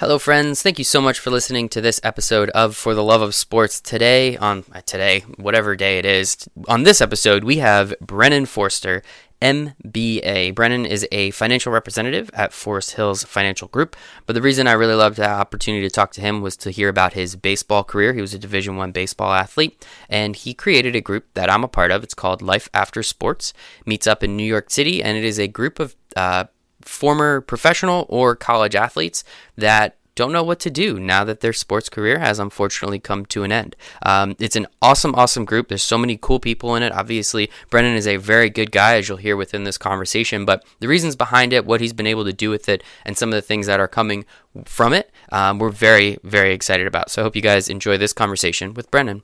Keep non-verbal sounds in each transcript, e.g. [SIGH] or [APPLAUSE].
Hello, friends. Thank you so much for listening to this episode of For the Love of Sports. Today, on uh, today, whatever day it is, on this episode, we have Brennen Forster, MBA. Brennen is a financial representative at Forrest Hills Financial Group. But the reason I really loved the opportunity to talk to him was to hear about his baseball career. He was a Division One baseball athlete, and he created a group that I'm a part of. It's called Life After Sports. Meets up in New York City, and it is a group of uh, former professional or college athletes that don't know what to do now that their sports career has unfortunately come to an end. Um, it's an awesome, awesome group. There's so many cool people in it. Obviously, Brennen is a very good guy, as you'll hear within this conversation. But the reasons behind it, what he's been able to do with it, and some of the things that are coming from it, um, we're very, very excited about. So I hope you guys enjoy this conversation with Brennen.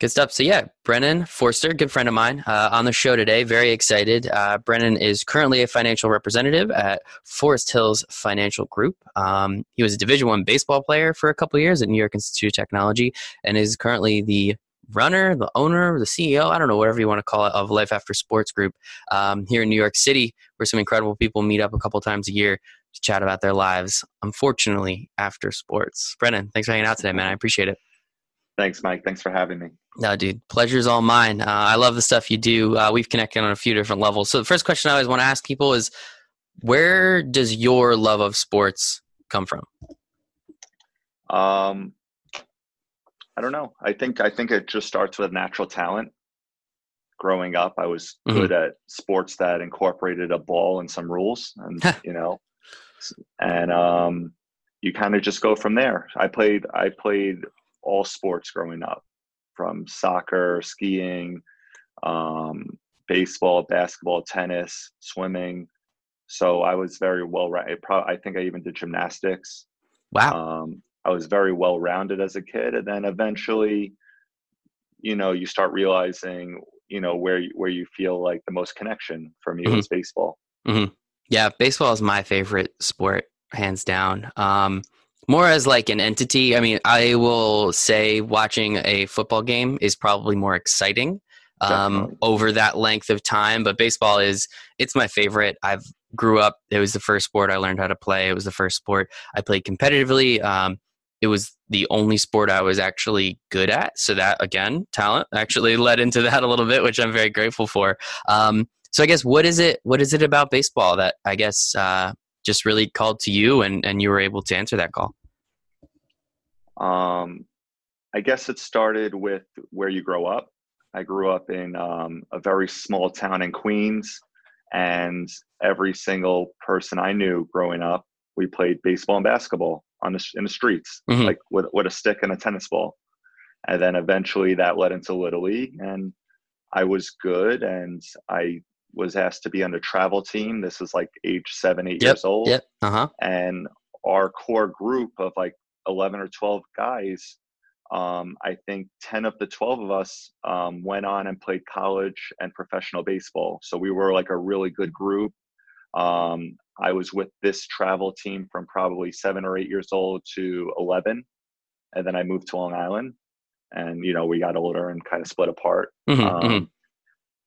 Good stuff. So yeah, Brennen Forster, good friend of mine, uh, on the show today. Very excited. Uh, Brennen is currently a financial representative at Forrest Hills Financial Group. Um, he was a Division One baseball player for a couple years at New York Institute of Technology, and is currently the runner, the owner, the CEO, I don't know, whatever you want to call it, of Life After Sports Group um, here in New York City, where some incredible people meet up a couple times a year to chat about their lives, unfortunately, after sports. Brennen, thanks for hanging out today, man. I appreciate it. Thanks, Mike. Thanks for having me. No, dude, pleasure's all mine. Uh, I love the stuff you do. Uh, we've connected on a few different levels. So the first question I always want to ask people is, where does your love of sports come from? Um, I don't know. I think I think it just starts with natural talent. Growing up, I was mm-hmm. good at sports that incorporated a ball and some rules, and [LAUGHS] you know, and um, you kind of just go from there. I played I played all sports growing up, from soccer, skiing, um, baseball, basketball, tennis, swimming. So I was very well. I, probably I think I even did gymnastics. Wow. Um, I was very well rounded as a kid, and then eventually, you know, you start realizing, you know, where you, where you feel like the most connection for me mm-hmm. was baseball. Mm-hmm. Yeah, baseball is my favorite sport, hands down. Um, more as like an entity. I mean, I will say watching a football game is probably more exciting um, over that length of time. But baseball is it's my favorite. I've grew up. It was the first sport I learned how to play. It was the first sport I played competitively. Um, it was the only sport I was actually good at. So that again, talent actually led into [LAUGHS] that a little bit, which I'm very grateful for. Um, so I guess what is it? What is it about baseball that I guess uh, just really called to you, and and you were able to answer that call? Um, I guess it started with where you grow up. I grew up in um, a very small town in Queens, and every single person I knew growing up, we played baseball and basketball on the in the streets, mm-hmm. like with with a stick and a tennis ball. And then eventually that led into little league, and I was good, and I was asked to be on the travel team. This is like age seven, eight yep, years old. Yep. Uh-huh. And our core group of like 11 or 12 guys, um, I think 10 of the 12 of us um, went on and played college and professional baseball. So we were like a really good group. Um, I was with this travel team from probably seven or eight years old to 11. And then I moved to Long Island. And, you know, we got older and kind of split apart. Mm-hmm, um, mm-hmm.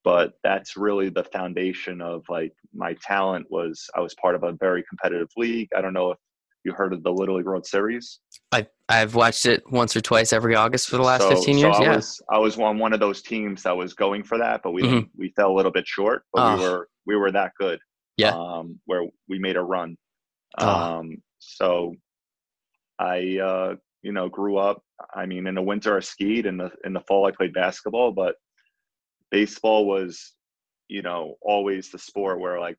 But that's really the foundation of like my talent was I was part of a very competitive league. I don't know if you heard of the Little League World Series? I I've watched it once or twice every August for the last so, 15 years. So I yeah. was I was on one of those teams that was going for that, but we mm-hmm. we fell a little bit short. But oh. we were we were that good. Yeah. Um, where we made a run. Oh. Um, so I uh, you know grew up. I mean, in the winter I skied, in the in the fall I played basketball, but baseball was you know always the sport where like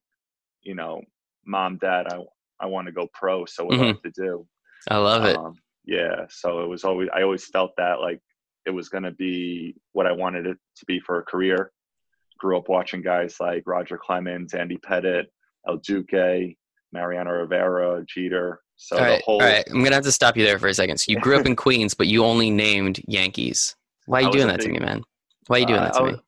you know mom dad i I want to go pro. So what mm-hmm. do I have to do? I love it. Um, yeah. So it was always, I always felt that like it was going to be what I wanted it to be for a career. Grew up watching guys like Roger Clemens, Andy Pettitte, El Duque, Mariano Rivera, Jeter. So all right, the whole all right. I'm gonna have to stop you there for a second. So you grew up in [LAUGHS] Queens, but you only named Yankees. Why are you doing that to me, man? Why are you doing uh, that to I me?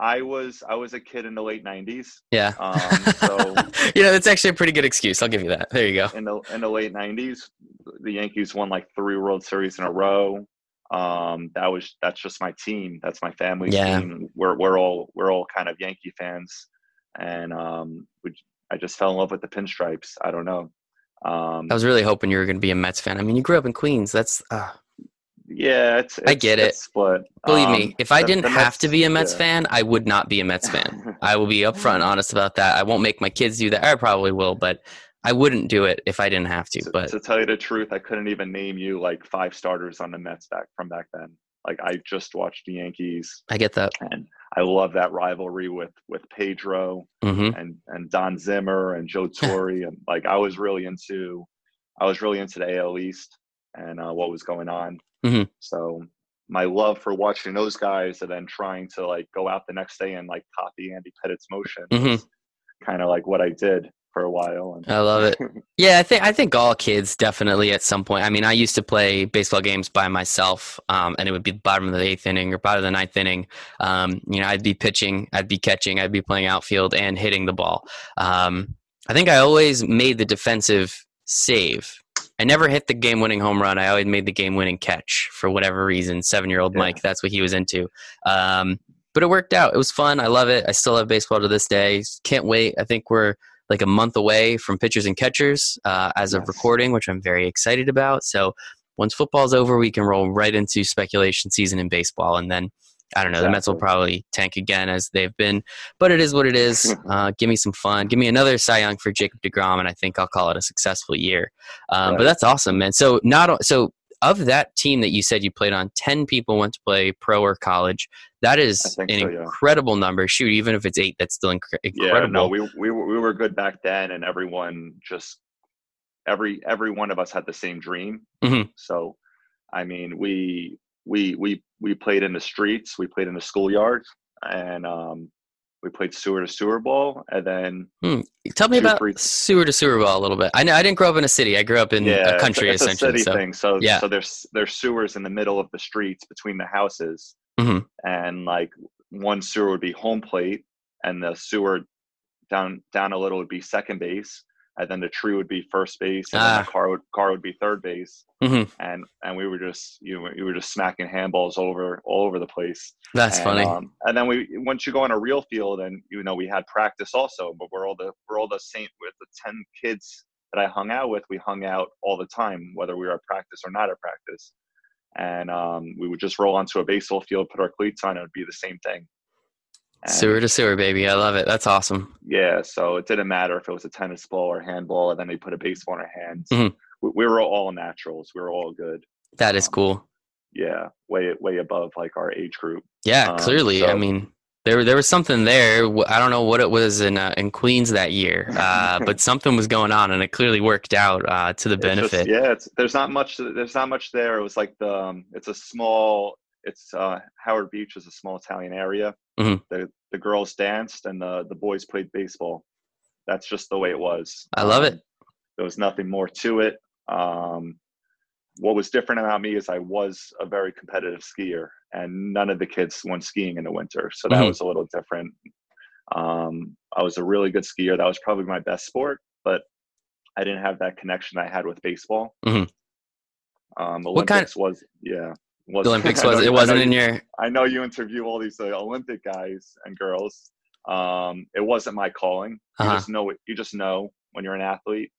I was I was a kid in the late '90s. Yeah. Um, so [LAUGHS] you know, that's actually a pretty good excuse. I'll give you that. There you go. in the in the late '90s, the Yankees won like three World Series in a row. Um, that was that's just my team. That's my family's Yeah. team. We're we're all we're all kind of Yankee fans, and um, we, I just fell in love with the pinstripes. I don't know. Um, I was really hoping you were going to be a Mets fan. I mean, you grew up in Queens. That's uh, yeah, it's, I get it. it's split. believe Um, me. If I the- didn't the have Mets- to be a Mets yeah. fan, I would not be a Mets fan. [LAUGHS] I will be upfront, honest about that. I won't make my kids do that. I probably will, but I wouldn't do it if I didn't have to. to, But to tell you the truth, I couldn't even name you like five starters on the Mets back from back then. Like I just watched the Yankees, I get that. and I love that rivalry with with Pedro hmm and and Don Zimmer and Joe [LAUGHS] Torre, and like I was really into, I was really into the AL East and uh, what was going on. Mhm. So my love for watching those guys and then trying to like go out the next day and like copy Andy Pettitte's motion, Mhm. kind of like what I did for a while. And I love it. [LAUGHS] Yeah, I think I think all kids definitely at some point. I mean, I used to play baseball games by myself, um, and it would be the bottom of the eighth inning or bottom of the ninth inning. Um, you know, I'd be pitching, I'd be catching, I'd be playing outfield and hitting the ball. Um, I think I always made the defensive save. I never hit the game-winning home run. I always made the game-winning catch for whatever reason. Seven-year-old Yeah. Mike, that's what he was into. Um, but it worked out. It was fun. I love it. I still love baseball to this day. Can't wait. I think we're like a month away from pitchers and catchers uh, as of recording, which I'm very excited about. So once football's over, we can roll right into speculation season in baseball, and then I don't know. The Mets will probably tank again as they've been, but it is what it is. [LAUGHS] Uh, give me some fun. Give me another Cy Young for Jacob deGrom, and I think I'll call it a successful year. Um, But that's awesome, man. So not so of that team that you said you played on, ten people went to play pro or college. That is an so, yeah. incredible number. Shoot, even if it's eight, that's still yeah, incredible. no, we we were, we were good back then, and everyone just every every one of us had the same dream. Mhm. So, I mean, we we we we played in the streets, we played in the schoolyard, and um, we played sewer to sewer ball, and then Tell me about three- sewer to sewer ball a little bit. I know I didn't grow up in a city. I grew up in yeah, a it's- country it's, essentially. a city so thing. So yeah. so there's there's sewers in the middle of the streets between the houses, Mhm. and like one sewer would be home plate, and the sewer down down a little would be second base, and then the tree would be first base, and then Ah. the car would car would be third base, Mhm. and and we were just you know, you were just smacking handballs over all over the place. that's and, funny. Um, and then we once you go on a real field, and you know we had practice also, but we're all the we're all the same with the ten kids that I hung out with. We hung out all the time, whether we were at practice or not at practice. And um, we would just roll onto a baseball field, put our cleats on, and it would be the same thing. And, sewer to sewer, baby. I love it. That's awesome. Yeah, so it didn't matter if it was a tennis ball or handball, and then they put a baseball in our hands. Mhm. We, we were all naturals. We were all good. That is Um, cool. Yeah, way way above like our age group. Yeah, um, clearly. I mean, there there was something there. I don't know what it was in uh, in Queens that year, [LAUGHS] uh, but something was going on, and it clearly worked out uh, to the It's just- benefit. yeah, it's, there's not much. There's not much there. It was like the. Um, it's a small. It's uh, Howard Beach is a small Italian area. Mhm. The the girls danced and the the boys played baseball. That's just the way it was. I love it. Um, There was nothing more to it. Um, what was different about me is I was a very competitive skier, and none of the kids went skiing in the winter, so that Mhm. was a little different. Um, I was a really good skier. That was probably my best sport, but I didn't have that connection I had with baseball. Mhm. Um, What kind- Olympics was yeah. Was, The [LAUGHS] Olympics know was it wasn't in you- your I know you interview all these uh, Olympic guys and girls. Um, it wasn't my calling. You Uh-huh. just know. You just know when you're an athlete.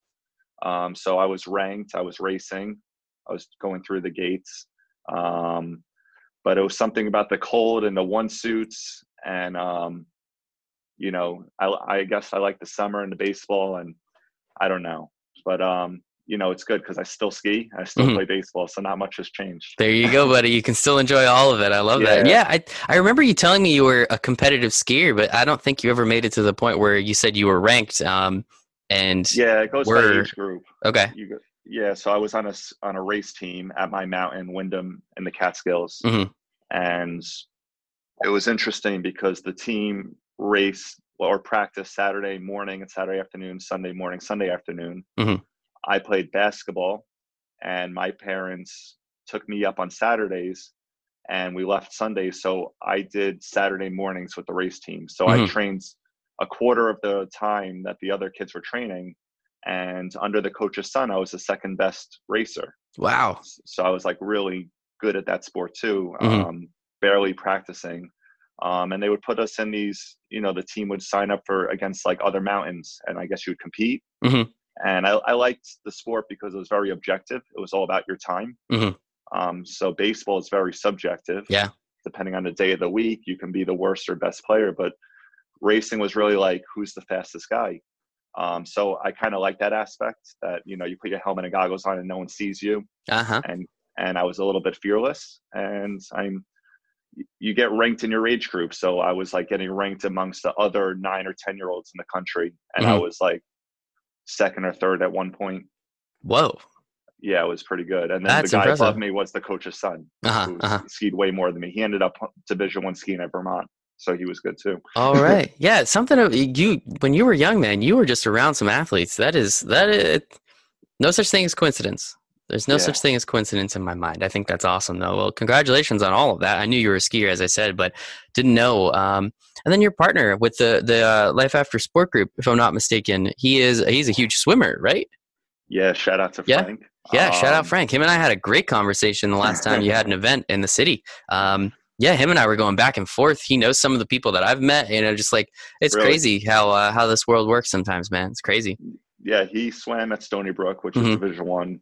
Um, so I was ranked. I was racing. I was going through the gates. Um, but it was something about the cold and the one suits and um, you know I, I guess I like the summer and the baseball and I don't know but um, you know it's good because I still ski I still Mhm. play baseball so not much has changed There you go, buddy. You can still enjoy all of it. I love that. Yeah, I I remember you telling me you were a competitive skier, but I don't think you ever made it to the point where you said you were ranked. Um, and yeah it goes by We're- age group okay, you yeah so I was on a on a race team at my mountain Windham in the Catskills Mhm. and it was interesting because the team raced or practice Saturday morning and Saturday afternoon, Sunday morning, Sunday afternoon. Mhm. I played basketball, and my parents took me up on Saturdays, and we left Sundays. So I did Saturday mornings with the race team. So I Mhm. trained a quarter of the time that the other kids were training, and under the coach's son, I was the second best racer. Wow. So I was like really good at that sport too, Mhm. um, barely practicing. Um, and they would put us in these, you know, the team would sign up for against like other mountains, and I guess you would compete. Mhm. And I, I liked the sport because it was very objective. It was all about your time. Mhm. Um, so baseball is very subjective. Yeah. Depending on the day of the week, you can be the worst or best player. But racing was really like who's the fastest guy. Um, so I kind of like that aspect that you know you put your helmet and goggles on and no one sees you Uh huh. and and I was a little bit fearless. And I'm you get ranked in your age group, so I was like getting ranked amongst the other nine or ten year olds in the country, and I Mhm. was like second or third at one point. Whoa. Yeah, it was pretty good. And then That's the guy impressive. above me was the coach's son, Uh huh. who Uh huh. skied way more than me. He ended up Division One skiing at Vermont, so he was good too. All right. [LAUGHS] Yeah. Something of you when you were young, man. You were just around some athletes. That is that is no such thing as coincidence. There's no Yeah. such thing as coincidence in my mind. I think that's awesome, though. Well, congratulations on all of that. I knew you were a skier, as I said, but didn't know. Um, and then your partner with the the uh, Life After Sport group, if I'm not mistaken, he is he's a huge swimmer, right? Yeah, shout out to Yeah. Frank. Yeah. shout out Um, Frank. Him and I had a great conversation the [LAUGHS] last time you had an event in the city. Um, yeah, him and I were going back and forth. He knows some of the people that I've met. You know, just like it's Really? crazy how uh, how this world works sometimes, man. It's crazy. yeah, he swam at Stony Brook, which Mhm. is Division One,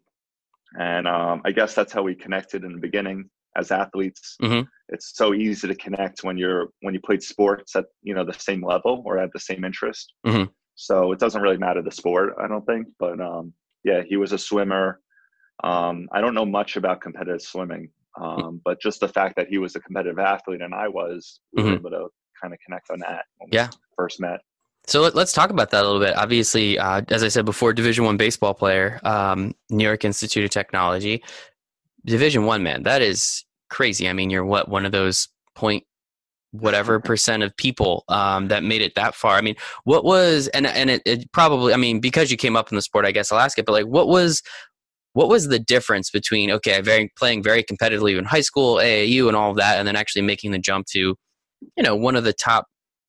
and um, I guess that's how we connected in the beginning as athletes. Mhm. It's so easy to connect when you're when you played sports at you know the same level or at the same interest. Mhm. So it doesn't really matter the sport, I don't think. But um, yeah, he was a swimmer. Um, I don't know much about competitive swimming, um, but just the fact that he was a competitive athlete and I was, we were able to kind of connect on that when Yeah. we first met. So let, us talk about that a little bit. Obviously, uh, as I said before, Division One baseball player, um, New York Institute of Technology, Division One man. That is crazy. I mean, you're what one of those point whatever [LAUGHS] percent of people um, that made it that far. I mean, what was and and it, it probably. I mean, because you came up in the sport, I guess I'll ask it. But like, what was what was the difference between okay, very playing very competitively in high school, AAU, and all of that, and then actually making the jump to, you know, one of the top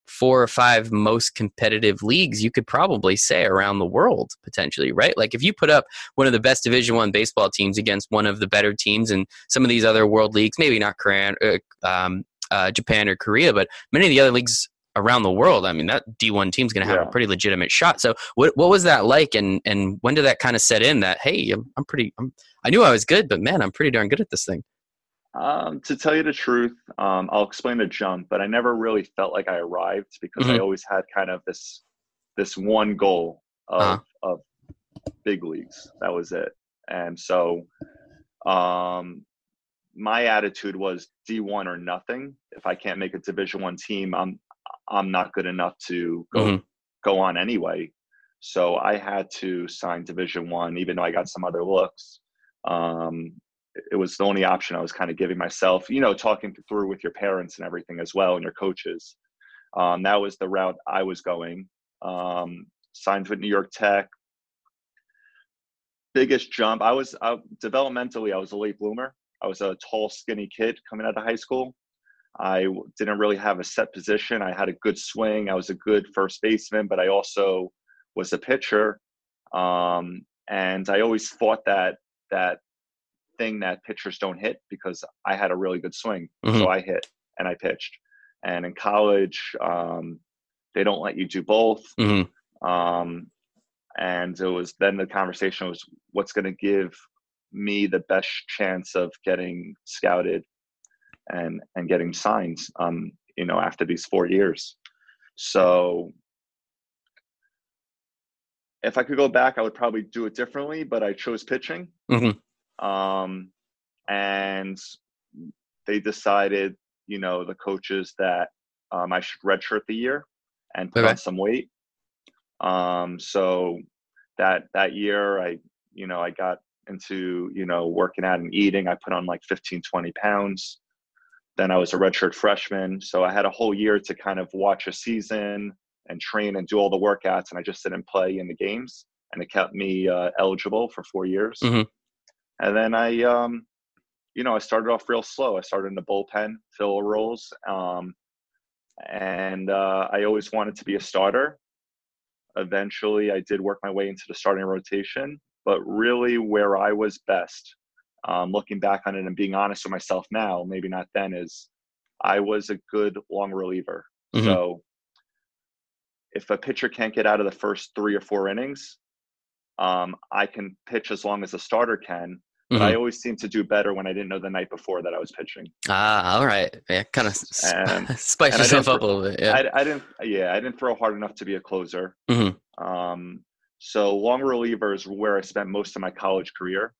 four or five most competitive leagues you could probably say around the world potentially right? Like if you put up one of the best division one baseball teams against one of the better teams in some of these other world leagues maybe not korean uh, um, uh, japan or korea but many of the other leagues around the world i mean that d1 team's going to have Yeah. a pretty legitimate shot. So what, what was that like and and when did that kind of set in that hey i'm, I'm pretty I'm, i knew i was good but man i'm pretty darn good at this thing Um, to tell you the truth, um, I'll explain the jump, but I never really felt like I arrived because I Mhm. always had kind of this this one goal of Uh-huh. of big leagues. That was it. And so um my attitude was D1 or nothing. If I can't make a division 1 team, I'm I'm not good enough to go Mhm. go on anyway. So I had to sign division 1 even though I got some other looks. Um it was the only option I was kind of giving myself, you know, talking through with your parents and everything as well and your coaches. Um, that was the route I was going. Um, signed with New York Tech. Biggest jump. I was uh, developmentally, I was a late bloomer. I was a tall, skinny kid coming out of high school. I didn't really have a set position. I had a good swing. I was a good first baseman, but I also was a pitcher. Um, and I always fought that that thing that pitchers don't hit because I had a really good swing. Mhm. So I hit and I pitched. And in college, um, they don't let you do both. hmm Um, and it was then the conversation was what's going to give me the best chance of getting scouted and and getting signed um you know after these four years so if i could go back i would probably do it differently but i chose pitching Mhm. Um and they decided you know the coaches that um, i should redshirt the year and put Okay. on some weight um so that that year i you know i got into you know working out and eating i put on like 15 20 pounds then i was a redshirt freshman so i had a whole year to kind of watch a season and train and do all the workouts, and I just didn't play in the games, and it kept me uh, eligible for four years. Mhm. And then I, um, you know, I started off real slow. I started in the bullpen, fill roles, um, and uh, I always wanted to be a starter. Eventually, I did work my way into the starting rotation, but really where I was best, um, looking back on it and being honest with myself now, maybe not then, is I was a good long reliever. Mhm. So if a pitcher can't get out of the first three or four innings, um, I can pitch as long as a starter can. But I always seem to do better when I didn't know the night before that I was pitching. Ah, all right. Yeah, kind of And- [LAUGHS] spice and yourself up a little bit. Yeah. I, I didn't, yeah, I didn't throw hard enough to be a closer. Mhm. Um, so long reliever is where I spent most of my college career.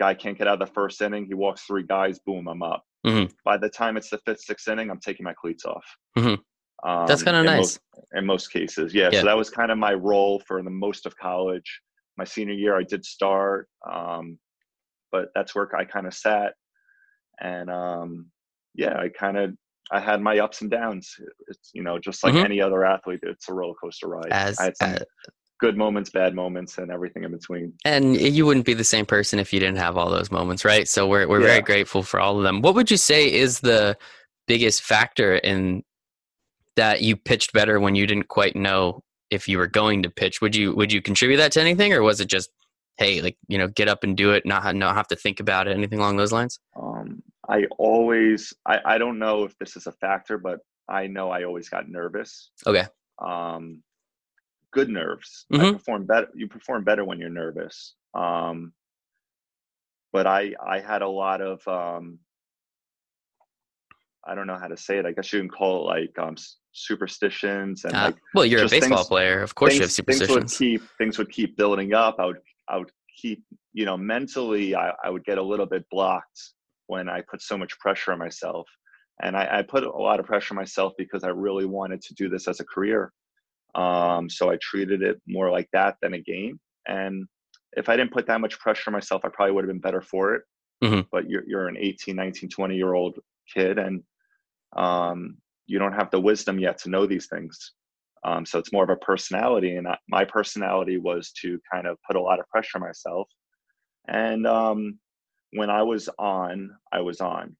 Guy can't get out of the first inning. He walks three guys, boom, I'm up. Mhm. By the time it's the fifth, sixth inning, I'm taking my cleats off. Mhm. Um, That's kind of nice. Most, in most cases, yeah. Yeah. So that was kind of my role for the most of college. My senior year, I did start, um, but that's where I kind of sat, and um, yeah, I kind of I had my ups and downs. It's you know just like Mhm. any other athlete, it's a roller coaster ride. As, I had some uh, good moments, bad moments, and everything in between. and you wouldn't be the same person if you didn't have all those moments, right? So we're we're Yeah. very grateful for all of them. What would you say is the biggest factor in that you pitched better when you didn't quite know if you were going to pitch? Would you would you contribute that to anything, or was it just hey, like you know, get up and do it, not not have to think about it, anything along those lines? Um, I always, I, I don't know if this is a factor, but I know I always got nervous. Okay. Um, good nerves. I Mhm. perform better. You perform better when you're nervous. Um, but I, I had a lot of, um, I don't know how to say it. I guess you can call it like um, superstitions and Ah, like well, you're a baseball things- player, of course. you have things, things would superstitions. keep things would keep building up. I would I would keep you know mentally I, I would get a little bit blocked when I put so much pressure on myself. And I, I put a lot of pressure on myself because I really wanted to do this as a career. Um, so I treated it more like that than a game. And if I didn't put that much pressure on myself, I probably would have been better for it. Mhm. But you're, you're an 18, 19, 20 year old kid and um, you don't have the wisdom yet to know these things. Um, so it's more of a personality, and I, my personality was to kind of put a lot of pressure on myself. And um, when I was on, I was on.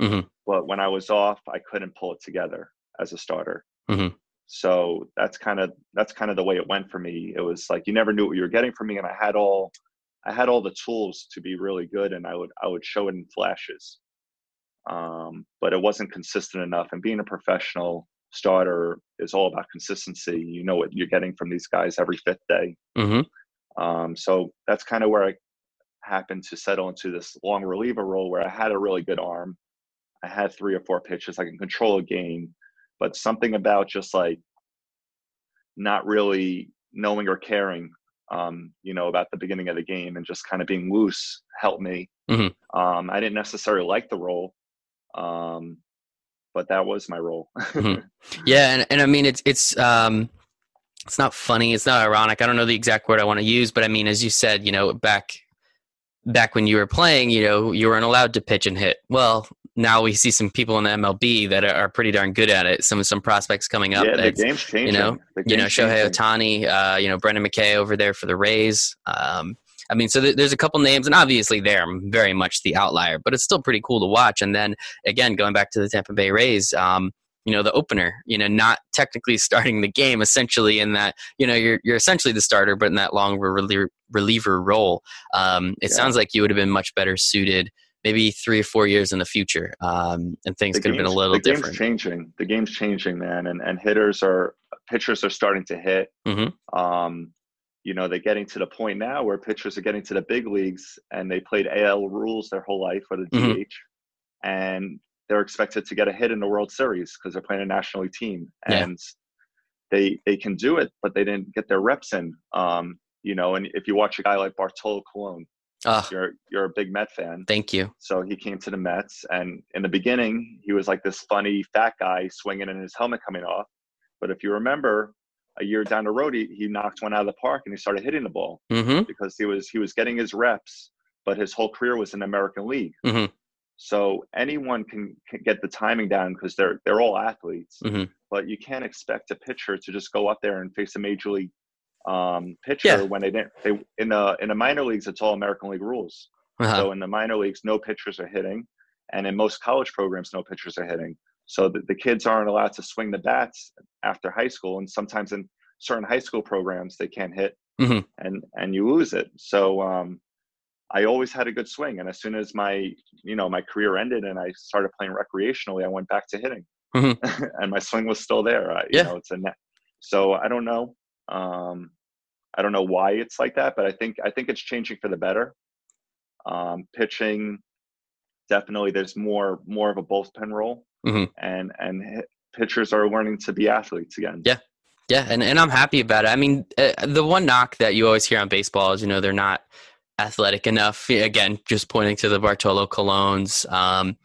Mhm. But when I was off, I couldn't pull it together as a starter. Mhm. So that's kind of that's kind of the way it went for me. It was like you never knew what you were getting from me, and I had all I had all the tools to be really good, and I would I would show it in flashes. Um, but it wasn't consistent enough. And being a professional starter is all about consistency. You know what you're getting from these guys every fifth day. hmm Um, so that's kind of where I happened to settle into this long reliever role where I had a really good arm. I had three or four pitches. I can control a game, but something about just like not really knowing or caring, um, you know, about the beginning of the game and just kind of being loose helped me. Mhm. Um, I didn't necessarily like the role, um, but that was my role. Mhm. [LAUGHS] Yeah, and, and I mean it's it's um it's not funny, it's not ironic. I don't know the exact word I want to use, but I mean as you said, you know, back back when you were playing, you know, you weren't allowed to pitch and hit. Well, now we see some people in the MLB that are, pretty darn good at it. Some some prospects coming up. yeah, the game's changing. You know, you know, Shohei. Ohtani, uh, you know, Brendan McKay over there for the Rays. Um, I mean, so th- there's a couple names, and obviously they're very much the outlier, but it's still pretty cool to watch. And then again, going back to the Tampa Bay Rays, um, you know, the opener, you know, not technically [LAUGHS] starting the game, essentially in that, you know, you're you're essentially the starter, but in that long reliever, reliever role. Um, it Yeah. sounds like you would have been much better suited. Maybe three or four years in the future, um, and things The could have been a little the different. The game's changing. The game's changing, man, and and hitters are pitchers are starting to hit. Mhm. Um, you know, they're getting to the point now where pitchers are getting to the big leagues, and they played AL rules their whole life or the Mhm. DH, and they're expected to get a hit in the World Series because they're playing a national league team, Yeah. and they they can do it, but they didn't get their reps in. Um, you know, and if you watch a guy like Bartolo Colon, Ah, you're you're a big Met fan. thank you. So he came to the Mets, and in the beginning, he was like this funny fat guy swinging and his helmet coming off. But if you remember, a year down the road, he, he knocked one out of the park and he started hitting the ball hmm because he was he was getting his reps, but his whole career was in the American League. Mhm. So anyone can, can get the timing down because they're they're all athletes. Mhm. but you can't expect a pitcher to just go up there and face a major league um, pitcher Yeah. when they didn't. They in the in the minor leagues, it's all American League rules. Uh-huh. So in the minor leagues, no pitchers are hitting, and in most college programs, no pitchers are hitting. So the, the kids aren't allowed to swing the bats after high school, and sometimes in certain high school programs, they can't hit, Mhm. and and you lose it. So um, I always had a good swing, and as soon as my you know my career ended and I started playing recreationally, I went back to hitting, Mhm. [LAUGHS] and my swing was still there. I, you Yeah. know, it's a net. So I don't know. Um, I don't know why it's like that, but I think I think it's changing for the better. Um, pitching, definitely, there's more more of a bullpen role, Mhm. and and pitchers are learning to be athletes again. Yeah. Yeah, and, and I'm happy about it. I mean, uh, the one knock that you always hear on baseball is, you know, they're not athletic enough. Again, just pointing to the Bartolo Colons. Um,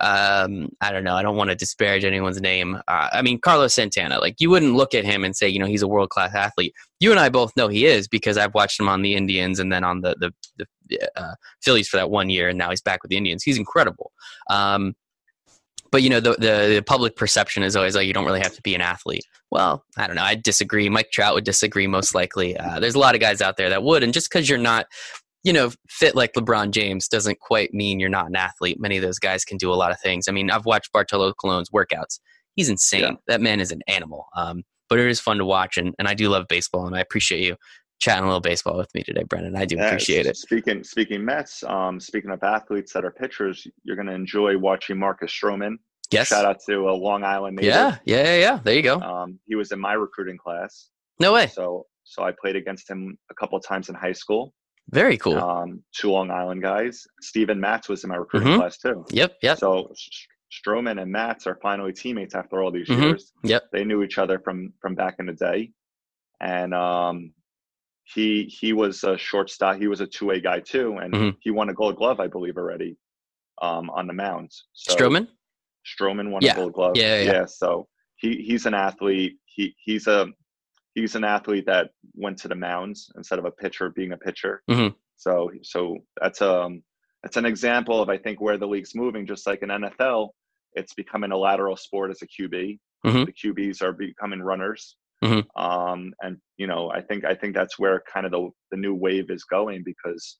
um, I don't know. I don't want to disparage anyone's name. Uh, I mean, Carlos Santana. Like, you wouldn't look at him and say, you know, he's a world class athlete. You and I both know he is because I've watched him on the Indians and then on the the, the uh, Phillies for that one year, and now he's back with the Indians. He's incredible. Um, but you know, the, the the public perception is always like you don't really have to be an athlete. Well, I don't know. I disagree. Mike Trout would disagree most likely. Uh, there's a lot of guys out there that would, and just because you're not, you know, fit like LeBron James doesn't quite mean you're not an athlete. Many of those guys can do a lot of things. I mean, I've watched Bartolo Colon's workouts. He's insane. Yeah. That man is an animal. Um, but it is fun to watch, and, and I do love baseball, and I appreciate you chatting a little baseball with me today, Brendan. I do Yeah, appreciate it. Speaking speaking Mets, um, speaking of athletes that are pitchers, you're going to enjoy watching Marcus Stroman. Yes. Shout out to a Long Island native. Yeah, yeah, yeah, yeah. There you go. Um, he was in my recruiting class, No way. so so I played against him a couple of times in high school. Very cool. Um, two Long Island guys. Steven Matz was in my recruiting Mhm. class too. Yep, yep, So Stroman and Matz are finally teammates after all these Mhm. years. yep. They knew each other from from back in the day, and um, he he was a shortstop. He was a two way guy too, and Mhm. he won a Gold Glove, I believe, already um, on the mounds. So Stroman. Stroman won Yeah. a Gold Glove. Yeah, yeah, yeah. So he he's an athlete. He he's a he's an athlete that went to the mounds instead of a pitcher being a pitcher. Mhm. So so that's um that's an example of I think where the league's moving. Just like in NFL, it's becoming a lateral sport as a QB. Mhm. The QBs are becoming runners. Mhm. Um, and you know, I think I think that's where kind of the the new wave is going because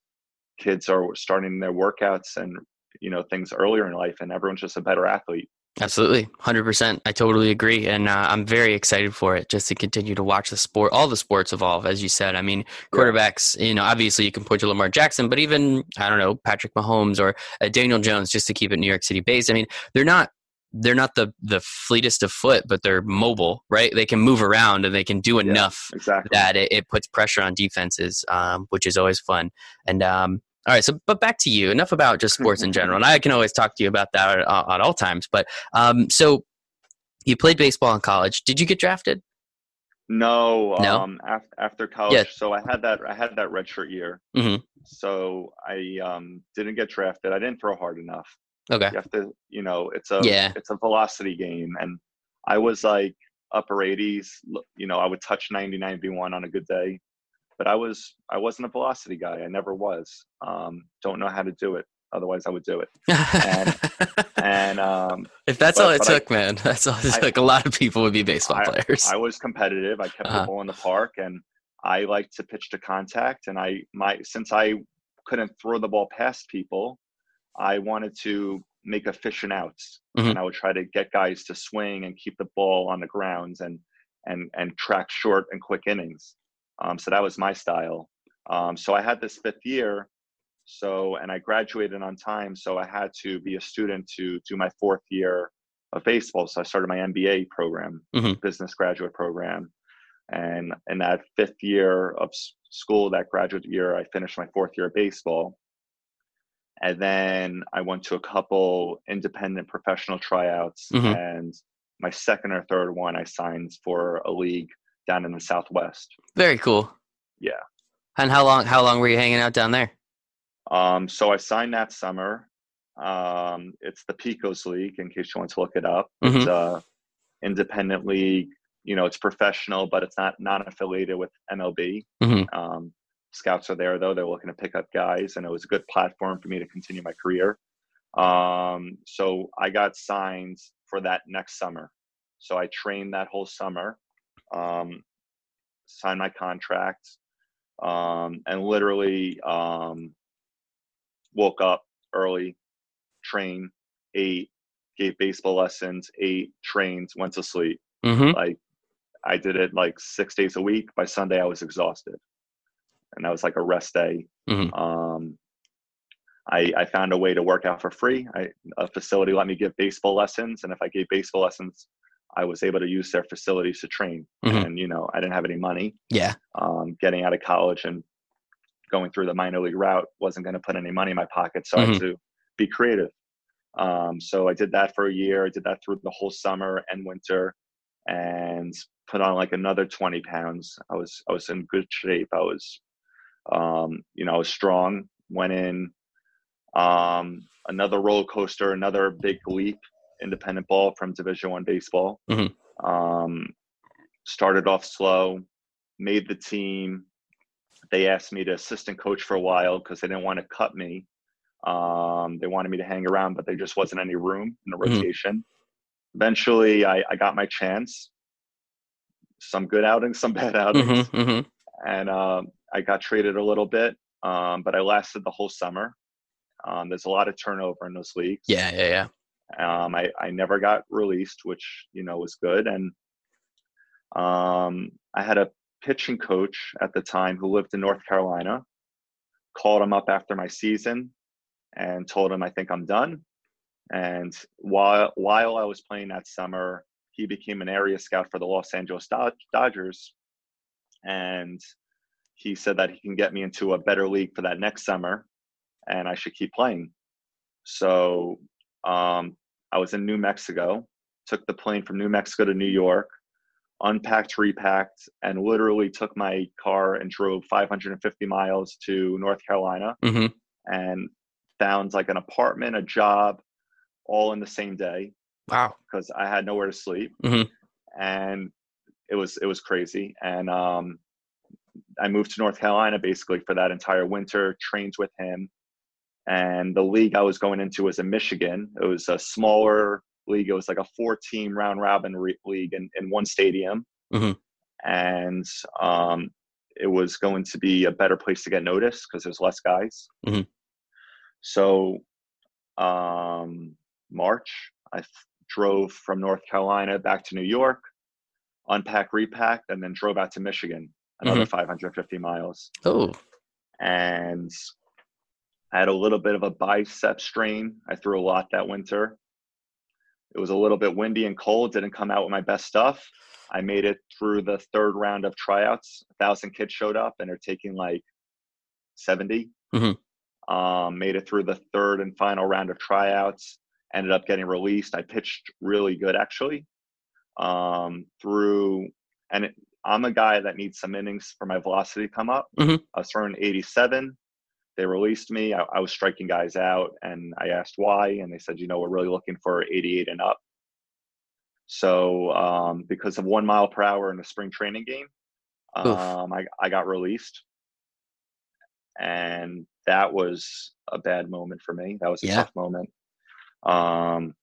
kids are starting their workouts and you know things earlier in life, and everyone's just a better athlete. Absolutely, hundred percent. I totally agree, and uh, I'm very excited for it. Just to continue to watch the sport, all the sports evolve, as you said. I mean, quarterbacks. You know, obviously you can point to Lamar Jackson, but even I don't know Patrick Mahomes or uh, Daniel Jones, just to keep it New York City based. I mean, they're not they're not the the fleetest of foot, but they're mobile, right? They can move around and they can do enough Exactly. that it, it puts pressure on defenses, um, which is always fun. And um, all right, so but back to you. Enough about just sports in general, and I can always talk to you about that at, at all times. But um, so you played baseball in college. Did you get drafted? No, No? um, after, after college. Yeah. So I had that. I had that redshirt year. Mhm. So I um, didn't get drafted. I didn't throw hard enough. Okay. You have to, you know, it's a Yeah. it's a velocity game, and I was like upper 80s. You know, I would touch 90, 91 on a good day, but I was I wasn't a velocity guy. I never was. Um, don't know how to do it. Otherwise, I would do it. And [LAUGHS] um, if that's but- all it but I- took, man, [LAUGHS] that's all it I- took. A lot of people would be baseball players. I was competitive. I kept Uh-huh. the ball in the park, and I like to pitch to contact. And I my since I couldn't throw the ball past people, I wanted to make efficient outs, Mhm. and I would try to get guys to swing and keep the ball on the grounds and and and track short and quick innings. Um, so that was my style. Um, so I had this fifth year. So and I graduated on time. So I had to be a student to do my fourth year of baseball. So I started my MBA program, Mhm. business graduate program. And in that fifth year of school, that graduate year, I finished my fourth year of baseball. And then I went to a couple independent professional tryouts. Mhm. And my second or third one, I signed for a league down in the Southwest. Very cool. Yeah. And how long? How long were you hanging out down there? Um, so I signed that summer. Um, it's the Pecos League, in case you want to look it up. It's a independent league. You know, it's professional, but it's not non-affiliated with MLB. Mhm. Um, scouts are there though; they're looking to pick up guys, and it was a good platform for me to continue my career. Um, so I got signed for that next summer. So I trained that whole summer, um, signed my contract, um, and literally um, woke up early, trained, ate, gave baseball lessons, ate, trained, went to sleep. Mm-hmm. Like I did it like six days a week. By Sunday, I was exhausted, and that was like a rest day. Mhm. Um, I, I found a way to work out for free. I, a facility let me give baseball lessons, and if I gave baseball lessons, I was able to use their facilities to train. Mhm. And you know, I didn't have any money. Yeah. Um, getting out of college and going through the minor league route wasn't going to put any money in my pocket, so I had to be creative. Um, so I did that for a year. I did that through the whole summer and winter, and put on like another 20 pounds. I was I was in good shape. I was, um, you know, I was strong. Went in, um, another roller coaster, another big leap. Independent ball from Division One baseball. Mhm. Um, started off slow, made the team. They asked me to assistant coach for a while because they didn't want to cut me. Um, they wanted me to hang around, but there just wasn't any room in the Mhm. rotation. Eventually, I, I got my chance. Some good outings, some bad outings, Mm-hmm. Mm-hmm. and um, I got traded a little bit, um, but I lasted the whole summer. Um, there's a lot of turnover in those leagues. Yeah. Yeah. Yeah. Um, I, I never got released, which you know was good. And um, I had a pitching coach at the time who lived in North Carolina. Called him up after my season and told him I think I'm done. And while while I was playing that summer, he became an area scout for the Los Angeles Dod- Dodgers, and he said that he can get me into a better league for that next summer, and I should keep playing. So um, I was in New Mexico, took the plane from New Mexico to New York, unpacked, repacked, and literally took my car and drove 550 miles to North Carolina Mm-hmm. and found like an apartment, a job, all in the same day Wow. because I had nowhere to sleep, Mhm. and it was it was crazy. And um, I moved to North Carolina basically for that entire winter. Trained with him, and the league I was going into was in Michigan. It was a smaller league. It was like a four-team round robin re- league in, in one stadium, Mhm. and um, it was going to be a better place to get noticed because there's less guys. Mhm. So um, March, I f- drove from North Carolina back to New York, unpacked, repacked, and then drove out to Michigan, another 550 miles. Oh. And I had a little bit of a bicep strain. I threw a lot that winter. It was a little bit windy and cold, didn't come out with my best stuff. I made it through the third round of tryouts. A thousand kids showed up and they're taking like 70. Mhm. Um, made it through the third and final round of tryouts. Ended up getting released. I pitched really good actually. Um, through and it, I'm a guy that needs some innings for my velocity to come up. Mhm. I was throwing 87. They released me. I, I was striking guys out, and I asked why, and they said, you know, we're really looking for 88 and up. So um, because of one mile per hour in the spring training game, um, I, I got released, and that was a bad moment for me. That was a Yeah. tough moment. Um,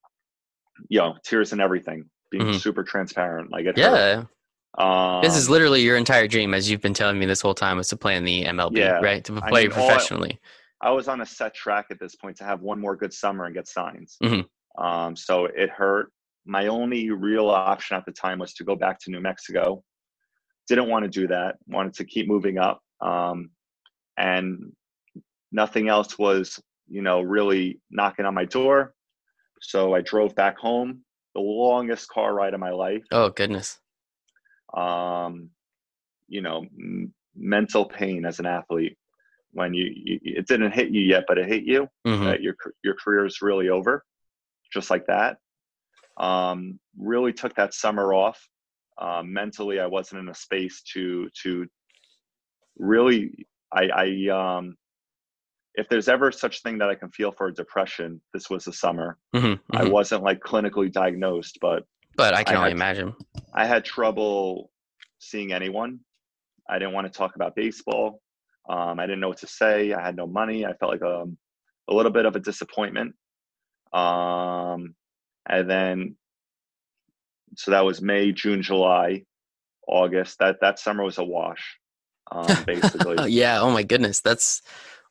you know, tears and everything. Being Mhm. super transparent, like it hurt. Um, This is literally your entire dream, as you've been telling me this whole time, was to play in the MLB, Yeah. right? To I play mean, all I- professionally. I was on a set track at this point to have one more good summer and get signs. Mhm. Um, so it hurt. My only real option at the time was to go back to New Mexico. Didn't want to do that. Wanted to keep moving up. Um, and nothing else was, you know, really knocking on my door. So I drove back home. The longest car ride of my life. Oh goodness. Um, you know, m- mental pain as an athlete when you, you it didn't hit you yet, but it hit you hmm that your your career is really over, just like that. Um, really took that summer off. Um, mentally, I wasn't in a space to to really. I, I um, if there's ever such thing that I can feel for depression, this was the summer. hmm I wasn't like clinically diagnosed, but But I can I only had- imagine. I had trouble seeing anyone. I didn't want to talk about baseball. Um, I didn't know what to say. I had no money. I felt like um, a little bit of a disappointment. Um, and then so that was May, June, July, August. That that summer was a wash, um, [LAUGHS] basically. yeah. Oh my goodness. That's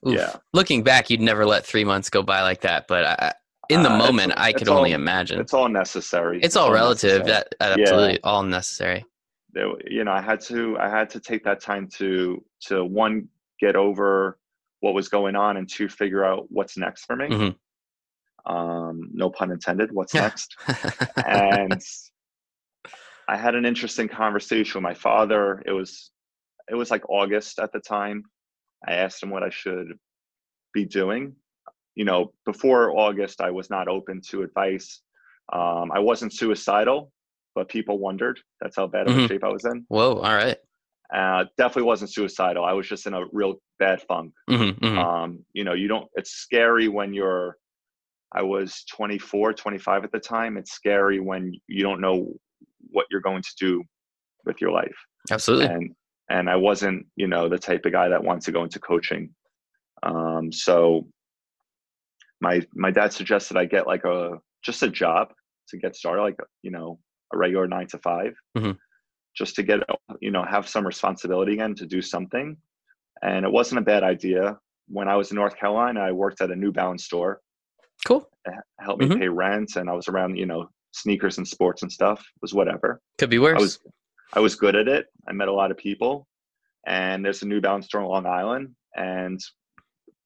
oof. Yeah. Looking back, you'd never let three months go by like that. But I, in the Uh, moment, I could only all- imagine. It's all necessary. It's all relative. necessary. That Yeah. absolutely all necessary. There- you know, I had to I had to take that time to to one get over what was going on and two figure out what's next for me. Mhm. Um, no pun intended. What's next? [LAUGHS] and I had an interesting conversation with my father. It was it was like August at the time. I asked him what I should be doing. You know, before August, I was not open to advice. Um, I wasn't suicidal, but people wondered. That's how bad of a Mhm. shape I was in. Whoa. All right. Uh, definitely wasn't suicidal. I was just in a real bad funk. Mhm, mhm. Um, you know, you don't, it's scary when you're, I was 24, 25 at the time. It's scary when you don't know what you're going to do with your life. Absolutely. And, and I wasn't, you know, the type of guy that wants to go into coaching. Um, so my, my dad suggested I get like a, just a job to get started, like, you know, a regular nine to 5 Mhm. just to get, you know, have some responsibility again to do something. And it wasn't a bad idea. When I was in North Carolina, I worked at a New Balance store Cool. helped me Mhm. pay rent and I was around, you know, sneakers and sports and stuff It was whatever. Could be worse. I was I was good at it. I met a lot of people and there's a New Balance store on Long Island and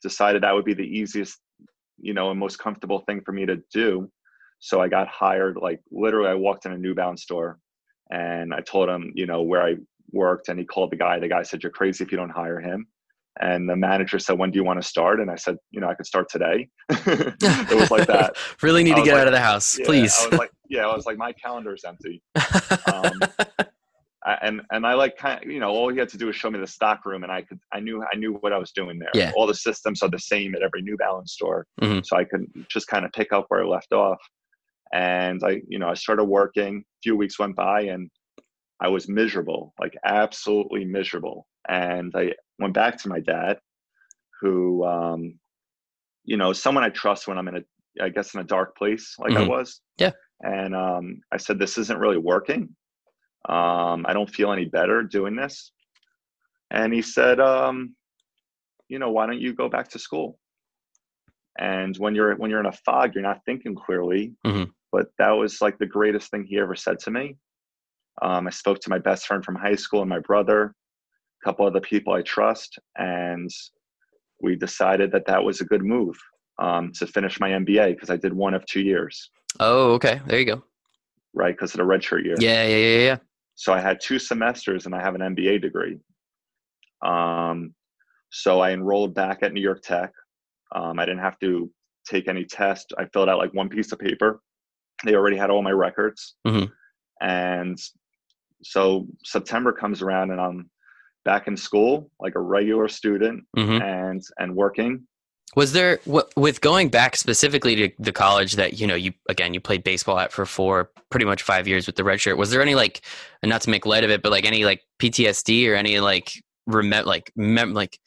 decided that would be the easiest, you know, and most comfortable thing for me to do. So I got hired like literally I walked in a New Balance store and I told him, you know, where I worked and he called the guy. The guy said, You're crazy if you don't hire him. And the manager said, When do you want to start? And I said, You know, I could start today. [LAUGHS] it was like that. [LAUGHS] really need to get like- out of the house, Yeah, please. I was like, [LAUGHS] yeah, I was like, my calendar is empty. Um, I, and and I like kind of, you know, all he had to do was show me the stock room, and I could, I knew, I knew what I was doing there. Yeah. All the systems are the same at every New Balance store, Mhm. so I could just kind of pick up where I left off. And I, you know, I started working. A few weeks went by, and I was miserable, like absolutely miserable. And I went back to my dad, who, um, you know, someone I trust when I'm in a, I guess, in a dark place like I Mhm. was. Yeah. And um, I said, this isn't really working. Um, I don't feel any better doing this. And he said, um, you know, why don't you go back to school? And when you're when you're in a fog, you're not thinking clearly. Mhm. But that was like the greatest thing he ever said to me. Um, I spoke to my best friend from high school and my brother, a couple other people I trust, and we decided that that was a good move um, to finish my MBA because I did one of two years, oh, okay. There you go. right? Because of the redshirt year. Yeah, yeah, yeah, yeah. So I had two semesters and I have an MBA degree. Um, so I enrolled back at New York Tech. Um, I didn't have to take any test. I filled out like one piece of paper. They already had all my records. Mhm. And so September comes around and I'm back in school like a regular student hmm and and working. Was there w- with going back specifically to the college that you know you again you played baseball at for four pretty much five years with the red shirt? Was there any like and not to make light of it, but like any like PTSD or any like remem- like mem- like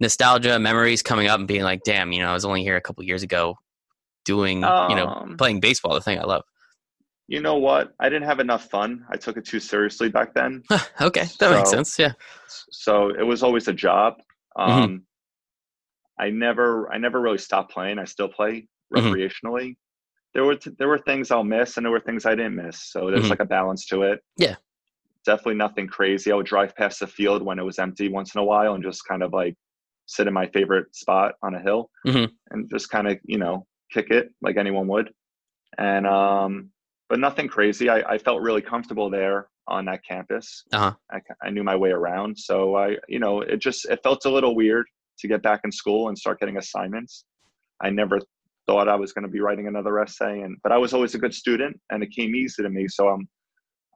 nostalgia memories coming up and being like, damn, you know, I was only here a couple years ago doing you know Um, playing baseball, the thing I love. You know what? I didn't have enough fun. I took it too seriously back then. [LAUGHS] okay, that makes sense. Yeah. so it was always a job. Mhm. Um, I never, I never really stopped playing. I still play Mhm. recreationally. There were there were things I'll miss, and there were things I didn't miss. So there's Mhm. like a balance to it. Yeah. definitely nothing crazy. I would drive past the field when it was empty once in a while, and just kind of like sit in my favorite spot on a hill, Mhm. and just kind of you know kick it like anyone would. And um, but nothing crazy. I, I felt really comfortable there on that campus. Uh-huh. I, I knew my way around. So I, you know, it just it felt a little weird to get back in school and start getting assignments. I never thought I was going to be writing another essay, and but I was always a good student, and it came easy to me. So um,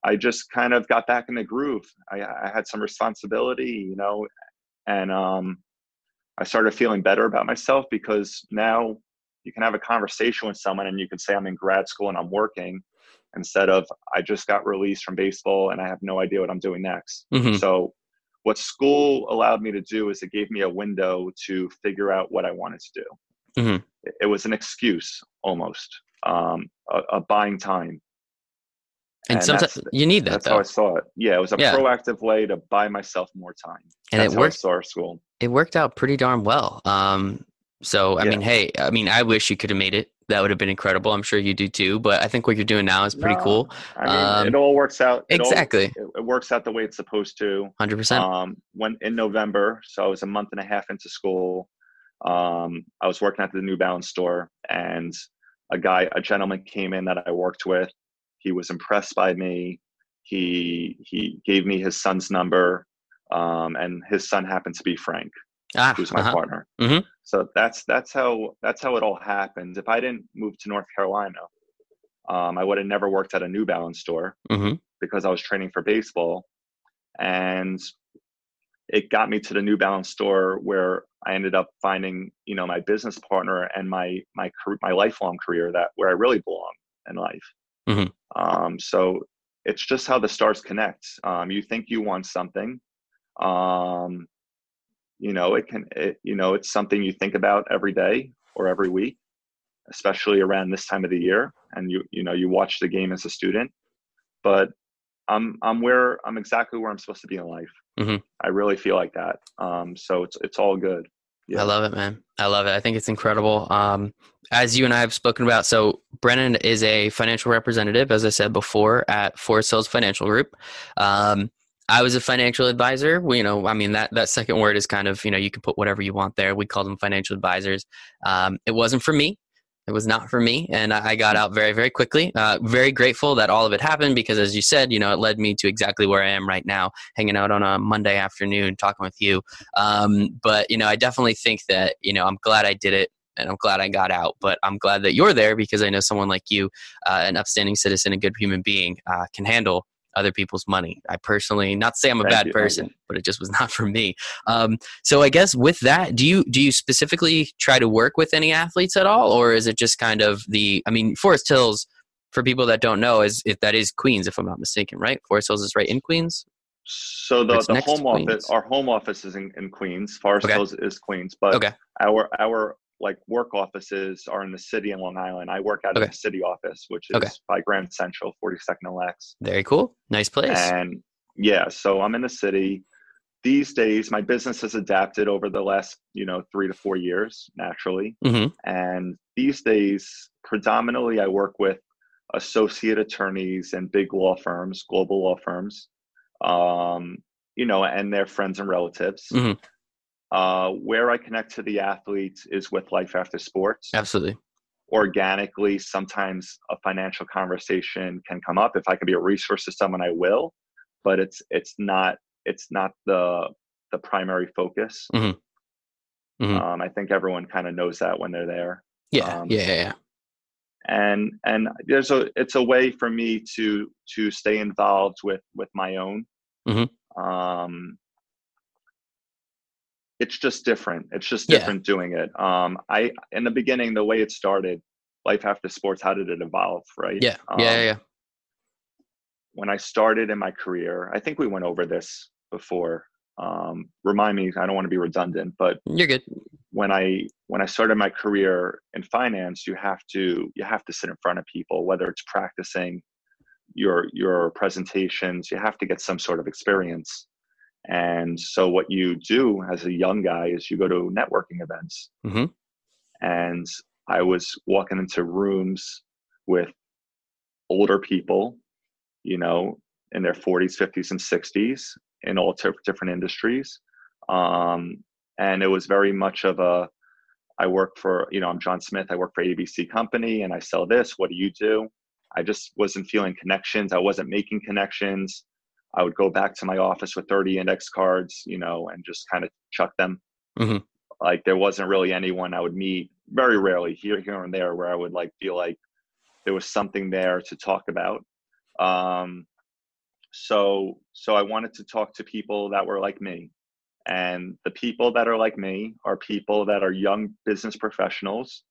I just kind of got back in the groove. I, I had some responsibility, you know, and um, I started feeling better about myself because now you can have a conversation with someone and you can say I'm in grad school and I'm working instead of I just got released from baseball and I have no idea what I'm doing next. Mhm. So what school allowed me to do is it gave me a window to figure out what I wanted to do. Mhm. It- was an excuse almost, um, a, a buying time. And, And sometimes you need that That's though. how I saw it. Yeah, it was a Yeah. proactive way to buy myself more time. and That's it how I worked saw our school. it worked out pretty darn well. Um, so I Yeah. mean, hey, I mean, I wish you could have made it. That would have been incredible. I'm sure you do too. But I think what you're doing now is pretty No, cool. I mean, Um, it all works out. it Exactly, it, it works out the way it's supposed to. hundred percent. Um, when in November, so I was a month and a half into school. Um, I was working at the New Balance store, and a guy, a gentleman, came in that I worked with. He was impressed by me. He he gave me his son's number, um, and his son happened to be Frank, Ah, who's my uh-huh. partner. Mhm. So that's that's how that's how it all happens. If I didn't move to North Carolina, um, I would have never worked at a New Balance store Mhm. because I was training for baseball, and it got me to the New Balance store where I ended up finding you know my business partner and my my my lifelong career that where I really belong in life. Mhm. Um, so it's just how the stars connect. Um, you think you want something, um, you know it can it, you know it's something you think about every day or every week, especially around this time of the year, and you you know you watch the game as a student, but I'm I'm where I'm exactly where I'm supposed to be in life. Mhm. I really feel like that. Um, so it's it's all good. Yeah. I love it, man. I love it. I think it's incredible. Um, as you and I have spoken about, so Brennen is a financial representative, as I said before, at Forrest Hills Financial Group. Um, I was a financial advisor. We, you know, I mean that that second word is kind of, you know, you can put whatever you want there. We call them financial advisors. Um, it wasn't for me. It was not for me, and I I got out very, very quickly. Uh, very grateful that all of it happened because, as you said, you know, it led me to exactly where I am right now, hanging out on a Monday afternoon, talking with you. Um, but you know, I definitely think that you know I'm glad I did it, and I'm glad I got out. But I'm glad that you're there because I know someone like you, uh, an upstanding citizen, a good human being, uh, can handle other people's money. I personally, not to say I'm a Thank bad you, person, but it just was [LAUGHS] not for me. Um, so I guess with that, do you do you specifically try to work with any athletes at all, or is it just kind of the? I mean, Forest Hills. For people that don't know, is if that is Queens, if I'm not mistaken, right? Forest Hills is right in Queens. So the, the home office, our home office is in, in Queens. Forest Okay. Hills is Queens, but Okay. our our like work offices are in the city in Long Island. I work out Okay. of the city office, which is Okay. by Grand Central, 42nd and Lex. Very cool. Nice place. And yeah, so I'm in the city. These days, my business has adapted over the last, you know, three to four years, naturally. hmm And these days, predominantly, I work with associate attorneys and big law firms, global law firms, um, you know, and their friends and relatives. Mhm. Uh, where I connect to the athletes is with Life After Sports. Absolutely. Organically, sometimes a financial conversation can come up. If I can be a resource to someone, I will. But it's it's not it's not the the primary focus. Mhm. Mhm. Um, I think everyone kind of knows that when they're there Yeah. Um, yeah. Yeah. Yeah. and and there's a it's a way for me to to stay involved with with my own Mhm. um it's just different it's just Yeah. different doing it um i in the beginning the way it started life after sports how did it evolve right Yeah. Um, Yeah. Yeah. when i started in my career i think we went over this before um remind me i don't want to be redundant but You're good. when I when I started my career in finance, you have to you have to sit in front of people, whether it's practicing your your presentations, you have to get some sort of experience. And so what you do as a young guy is you go to networking events. Mhm. And I was walking into rooms with older people, you know, in their 40s, 50s, and 60s in all t- different industries. Um, and it was very much of a I work for, you know, I'm John Smith. I work for ABC Company and I sell this. What do you do? I just wasn't feeling connections. I wasn't making connections. I would go back to my office with 30 index cards, you know, and just kind of chuck them. Mhm. Like there wasn't really anyone I would meet very rarely here, here and there where I would like feel like there was something there to talk about. Um, so, so I wanted to talk to people that were like me, and the people that are like me are people that are young business professionals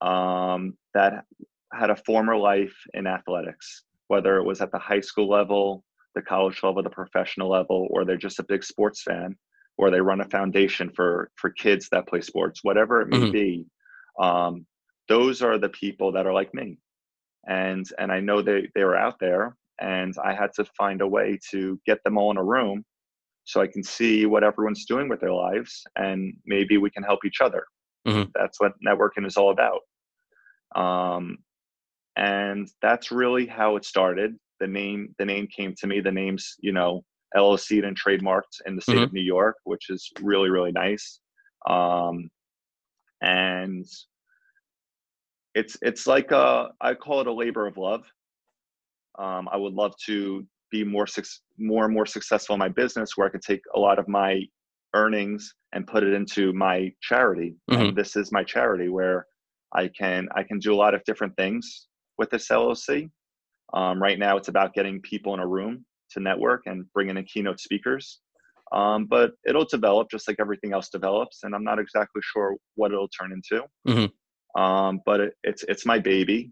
um, that had a former life in athletics, whether it was at the high school level, the college level, the professional level, or they're just a big sports fan, or they run a foundation for for kids that play sports, whatever it may Mhm. be. Um, those are the people that are like me, and and I know they they are out there, and I had to find a way to get them all in a room so I can see what everyone's doing with their lives and maybe we can help each other. Mm-hmm. That's what networking is all about. Um, and that's really how it started. The name, the name came to me. The name's, you know, LLC and trademarked in the state mm-hmm. of New York, which is really, really nice. Um, and it's it's like a I call it a labor of love. Um, I would love to be more more and more successful in my business, where I could take a lot of my earnings and put it into my charity. Mm-hmm. This is my charity where I can I can do a lot of different things with this LLC. Um, right now, it's about getting people in a room to network and bringing in keynote speakers. Um, but it'll develop just like everything else develops, and I'm not exactly sure what it'll turn into. Mm-hmm. Um, but it, it's it's my baby,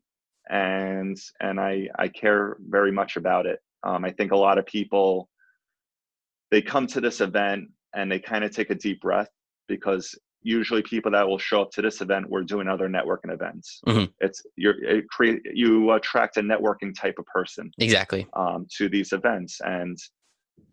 and and I I care very much about it. Um, I think a lot of people they come to this event and they kind of take a deep breath because usually people that will show up to this event we're doing other networking events mm-hmm. it's you're it create you attract a networking type of person exactly um, to these events and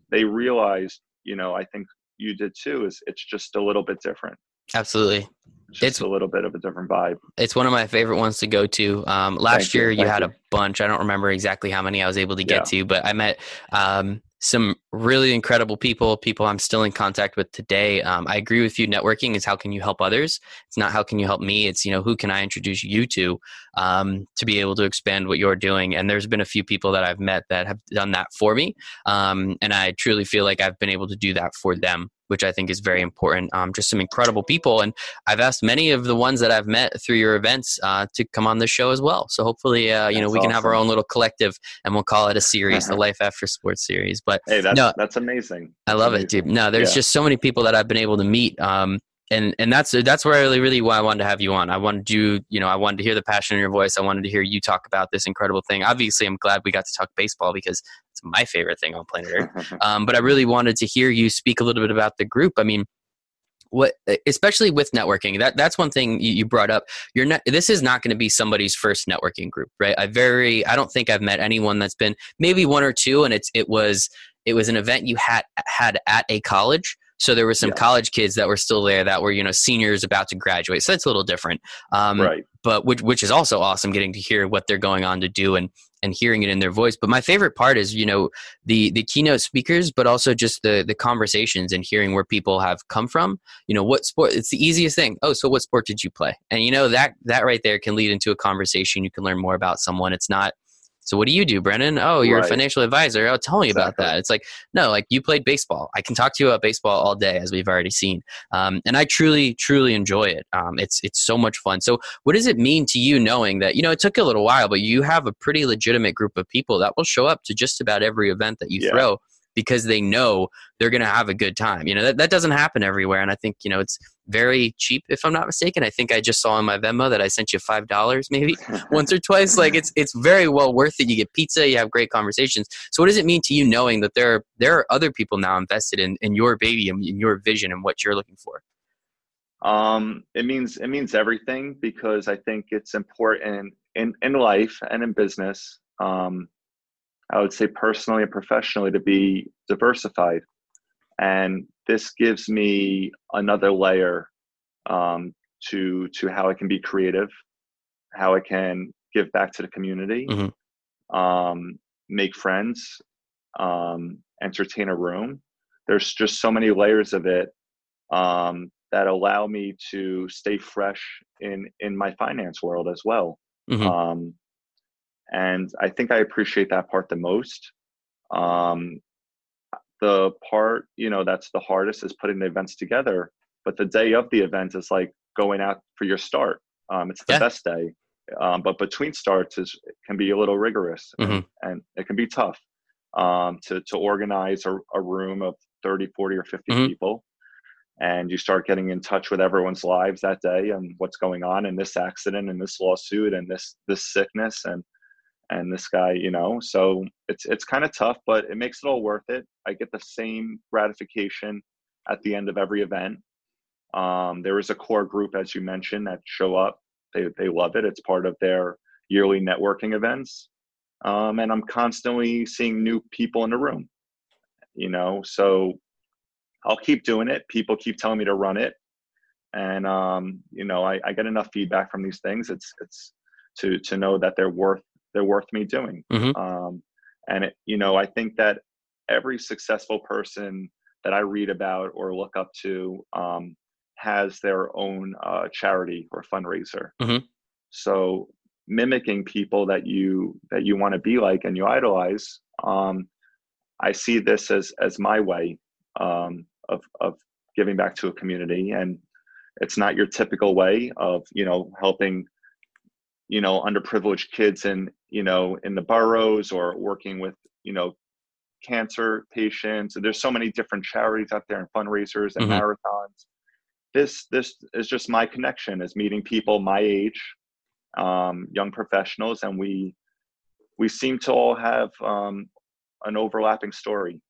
they realize you know i think you did too is it's just a little bit different absolutely just it's a little bit of a different vibe. It's one of my favorite ones to go to. Um, last Thank year, you, you had you. a bunch. I don't remember exactly how many I was able to get yeah. to, but I met um, some really incredible people, people I'm still in contact with today. Um, I agree with you. Networking is how can you help others? It's not how can you help me. It's, you know, who can I introduce you to um, to be able to expand what you're doing? And there's been a few people that I've met that have done that for me. Um, and I truly feel like I've been able to do that for them which I think is very important. Um, just some incredible people, and I've asked many of the ones that I've met through your events uh, to come on the show as well. So hopefully, uh, you know, we awesome. can have our own little collective, and we'll call it a series, the [LAUGHS] Life After Sports series. But hey, that's no, that's amazing. I love amazing. it, dude. No, there's yeah. just so many people that I've been able to meet. Um, and and that's that's where I really really why I wanted to have you on. I wanted you you know I wanted to hear the passion in your voice. I wanted to hear you talk about this incredible thing. Obviously, I'm glad we got to talk baseball because it's my favorite thing on planet Earth. [LAUGHS] um, but I really wanted to hear you speak a little bit about the group. I mean, what especially with networking that that's one thing you, you brought up you're not this is not going to be somebody's first networking group right i very i don't think i've met anyone that's been maybe one or two and it's it was it was an event you had had at a college so there were some yeah. college kids that were still there that were you know seniors about to graduate. So that's a little different. Um, right. but which which is also awesome getting to hear what they're going on to do and and hearing it in their voice. But my favorite part is you know the the keynote speakers but also just the the conversations and hearing where people have come from. You know what sport it's the easiest thing. Oh so what sport did you play? And you know that that right there can lead into a conversation. You can learn more about someone. It's not so what do you do, Brennen? Oh, you're right. a financial advisor. Oh, tell me exactly. about that. It's like, no, like you played baseball. I can talk to you about baseball all day, as we've already seen. Um, and I truly, truly enjoy it. Um, it's it's so much fun. So what does it mean to you knowing that you know it took a little while, but you have a pretty legitimate group of people that will show up to just about every event that you yeah. throw because they know they're going to have a good time. You know, that, that doesn't happen everywhere. And I think, you know, it's very cheap, if I'm not mistaken. I think I just saw on my Venmo that I sent you $5 maybe [LAUGHS] once or twice. Like it's, it's very well worth it. You get pizza, you have great conversations. So what does it mean to you knowing that there are, there are other people now invested in, in your baby and in your vision and what you're looking for? Um, it means, it means everything because I think it's important in, in life and in business. Um, I would say personally and professionally to be diversified. And this gives me another layer um, to to how I can be creative, how I can give back to the community, mm-hmm. um, make friends, um, entertain a room. There's just so many layers of it um, that allow me to stay fresh in in my finance world as well. Mm-hmm. And I think I appreciate that part the most. Um, the part you know that's the hardest is putting the events together, but the day of the event is like going out for your start. Um, it's the yeah. best day, um, but between starts is can be a little rigorous mm-hmm. and, and, it can be tough um, to to organize a, a, room of 30, 40, or 50 mm-hmm. people and you start getting in touch with everyone's lives that day and what's going on in this accident and this lawsuit and this this sickness and and this guy you know so it's it's kind of tough but it makes it all worth it i get the same gratification at the end of every event um, there is a core group as you mentioned that show up they, they love it it's part of their yearly networking events um, and I'm constantly seeing new people in the room. You know, so I'll keep doing it. People keep telling me to run it, and um, you know, I, I, get enough feedback from these things. It's it's to to know that they're worth they're worth me doing. Mm-hmm. Um, and it, you know, I think that every successful person that I read about or look up to um, has their own uh, charity or fundraiser. Mm-hmm. So mimicking people that you that you want to be like and you idolize, um, I see this as as my way um, of of giving back to a community, and it's not your typical way of you know helping you know underprivileged kids in you know in the boroughs or working with you know cancer patients. There's so many different charities out there and fundraisers and mm-hmm. marathons. This this is just my connection is meeting people my age, um, young professionals, and we we seem to all have um, an overlapping story.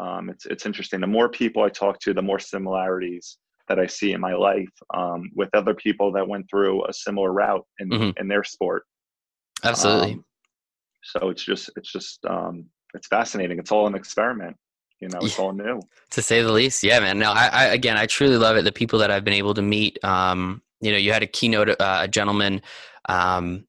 Um, it's it's interesting. The more people I talk to, the more similarities that I see in my life um, with other people that went through a similar route in mm-hmm. in their sport. Absolutely. Um, so it's just it's just um, it's fascinating. It's all an experiment. You know, it's yeah. all new. To say the least, yeah, man. No, I, I, again, I truly love it. The people that I've been able to meet. Um, you know, you had a keynote, uh, a gentleman, um,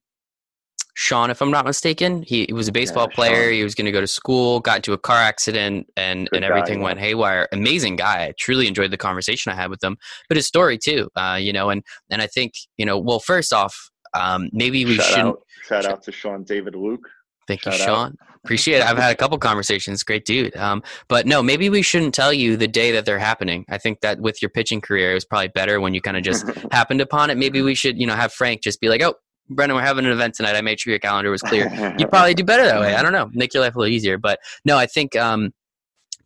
Sean, if I'm not mistaken. He, he was a baseball yeah, player. Sean. He was going to go to school, got into a car accident, and Good and everything guy, went haywire. Amazing guy. I truly enjoyed the conversation I had with him, but his story too. Uh, you know, and and I think you know, well, first off, um, maybe we shout, shout out to Sean David Luke. Thank Shout you, Sean. Out. Appreciate it. I've had a couple conversations. Great dude. Um, but no, maybe we shouldn't tell you the day that they're happening. I think that with your pitching career, it was probably better when you kind of just [LAUGHS] happened upon it. Maybe we should, you know, have Frank just be like, "Oh, Brennen, we're having an event tonight. I made sure your calendar was clear." [LAUGHS] You'd probably do better that way. I don't know. Make your life a little easier. But no, I think um,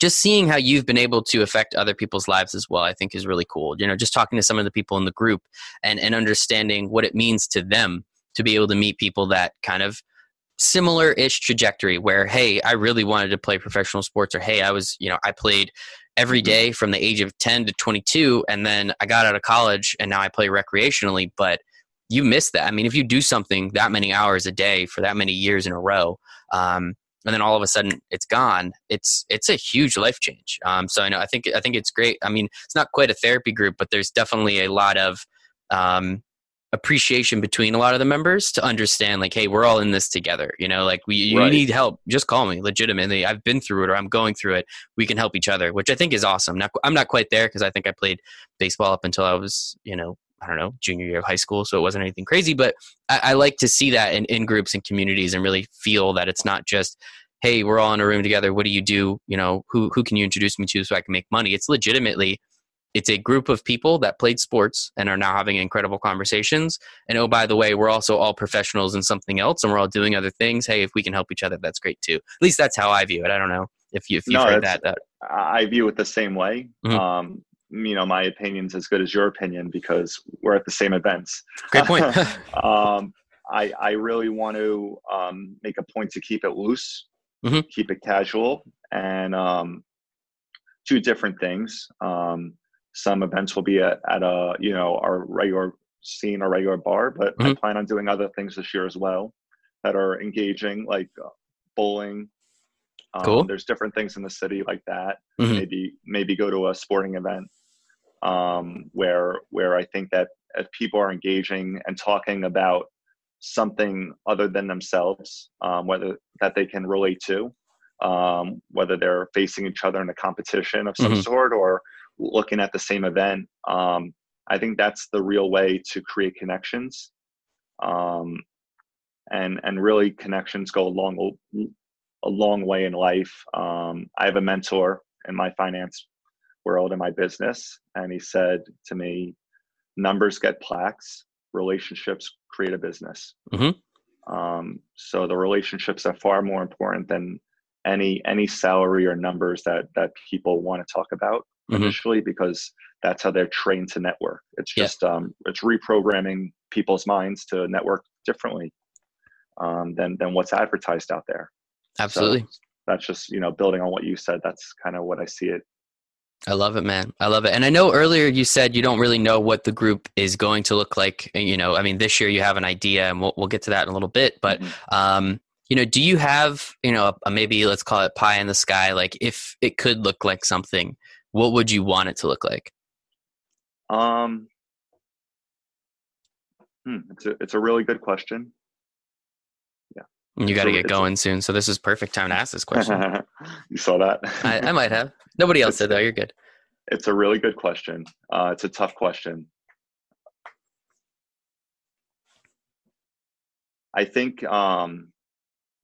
just seeing how you've been able to affect other people's lives as well, I think is really cool. You know, just talking to some of the people in the group and and understanding what it means to them to be able to meet people that kind of similar ish trajectory where, hey, I really wanted to play professional sports, or hey, I was, you know, I played every mm-hmm. from the age of 10 to 22, and then I got out of college and now I play recreationally. But you miss that. I mean, if you do something that many hours a day for that many years in a row, um, and then all of a sudden it's gone, it's it's a huge life change. Um, so I know I think I think it's great. I mean, it's not quite a therapy group, but there's definitely a lot of um, appreciation between a lot of the members to understand like hey we're all in this together you know like we you right. need help just call me legitimately i've been through it or i'm going through it we can help each other which i think is awesome now i'm not quite there because i think i played baseball up until i was you know i don't know junior year of high school so it wasn't anything crazy but i, I like to see that in, in groups and communities and really feel that it's not just hey we're all in a room together what do you do you know who who can you introduce me to so i can make money it's legitimately it's a group of people that played sports and are now having incredible conversations. And oh, by the way, we're also all professionals in something else and we're all doing other things. Hey, if we can help each other, that's great too. At least that's how I view it. I don't know if, you, if you've no, heard that, that. I view it the same way. Mm-hmm. Um, you know, my opinion's as good as your opinion because we're at the same events. Great point. [LAUGHS] [LAUGHS] um, I, I really want to um, make a point to keep it loose, mm-hmm. keep it casual, and um, two different things. Um, some events will be at, at a you know our regular scene or regular bar, but mm-hmm. I plan on doing other things this year as well that are engaging, like uh, bowling. Um, cool. There's different things in the city like that. Mm-hmm. Maybe maybe go to a sporting event um, where where I think that if people are engaging and talking about something other than themselves, um, whether that they can relate to, um, whether they're facing each other in a competition of some mm-hmm. sort or looking at the same event. Um, I think that's the real way to create connections. Um, and and really connections go a long a long way in life. Um, I have a mentor in my finance world in my business, and he said to me, "Numbers get plaques, relationships create a business." Mm-hmm. Um, so the relationships are far more important than any any salary or numbers that that people want to talk about mm-hmm. initially because that's how they're trained to network. It's just yeah. um, it's reprogramming people's minds to network differently um, than than what's advertised out there. Absolutely. So that's just you know building on what you said. That's kind of what I see it. I love it, man. I love it. And I know earlier you said you don't really know what the group is going to look like. You know, I mean, this year you have an idea, and we'll we'll get to that in a little bit. But mm-hmm. um, you know, do you have, you know, a, maybe let's call it pie in the sky? Like, if it could look like something, what would you want it to look like? Um, hmm, it's a it's a really good question. Yeah, you got to get going a, soon, so this is perfect time to ask this question. [LAUGHS] you saw that? I, I might have. Nobody else did though. You're good. It's a really good question. Uh, it's a tough question. I think um,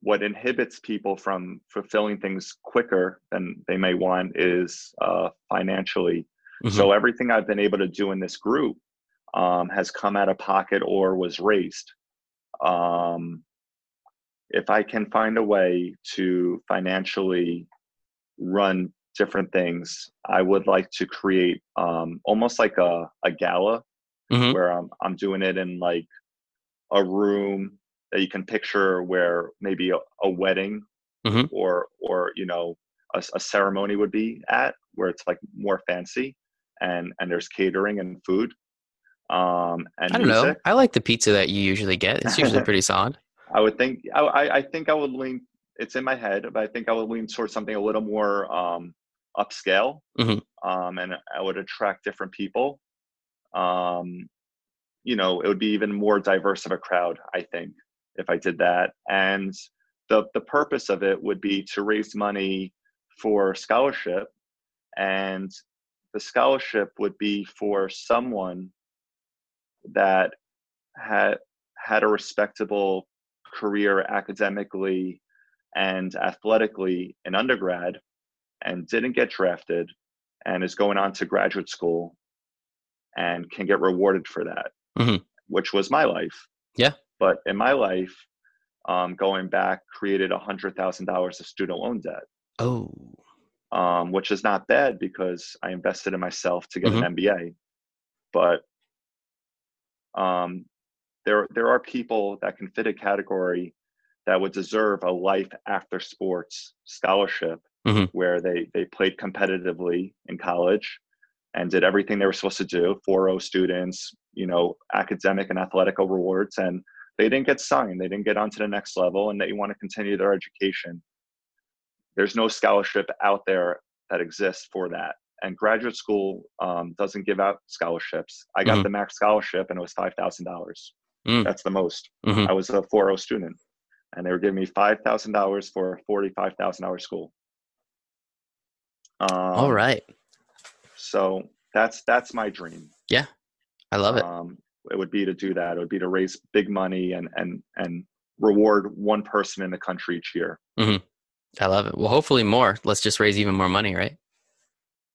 what inhibits people from fulfilling things quicker than they may want is uh, financially. Mm-hmm. So everything I've been able to do in this group um, has come out of pocket or was raised. Um, if I can find a way to financially run different things, I would like to create um, almost like a, a gala mm-hmm. where I'm, I'm doing it in like a room that you can picture where maybe a, a wedding mm-hmm. or or you know a, a, ceremony would be at where it's like more fancy and and there's catering and food um and i don't music. know i like the pizza that you usually get it's usually [LAUGHS] pretty solid i would think I, I think i would lean it's in my head but i think i would lean towards something a little more um upscale mm-hmm. um and i would attract different people um you know it would be even more diverse of a crowd i think if I did that. And the the purpose of it would be to raise money for scholarship, and the scholarship would be for someone that had had a respectable career academically and athletically in undergrad and didn't get drafted and is going on to graduate school and can get rewarded for that mm-hmm. which was my life yeah but in my life, um, going back, created a hundred thousand dollars of student loan debt. Oh, um, which is not bad because I invested in myself to get mm-hmm. an MBA. But um, there, there are people that can fit a category that would deserve a life after sports scholarship, mm-hmm. where they they played competitively in college and did everything they were supposed to do. 4.0 students, you know, academic and athletic rewards, and they didn't get signed they didn't get on to the next level and they want to continue their education there's no scholarship out there that exists for that and graduate school um, doesn't give out scholarships i got mm-hmm. the max scholarship and it was $5000 mm. that's the most mm-hmm. i was a 4.0 student and they were giving me $5000 for a $45000 school um, all right so that's that's my dream yeah i love it um, it would be to do that. It would be to raise big money and and and reward one person in the country each year. Mm-hmm. I love it. Well, hopefully more. Let's just raise even more money, right?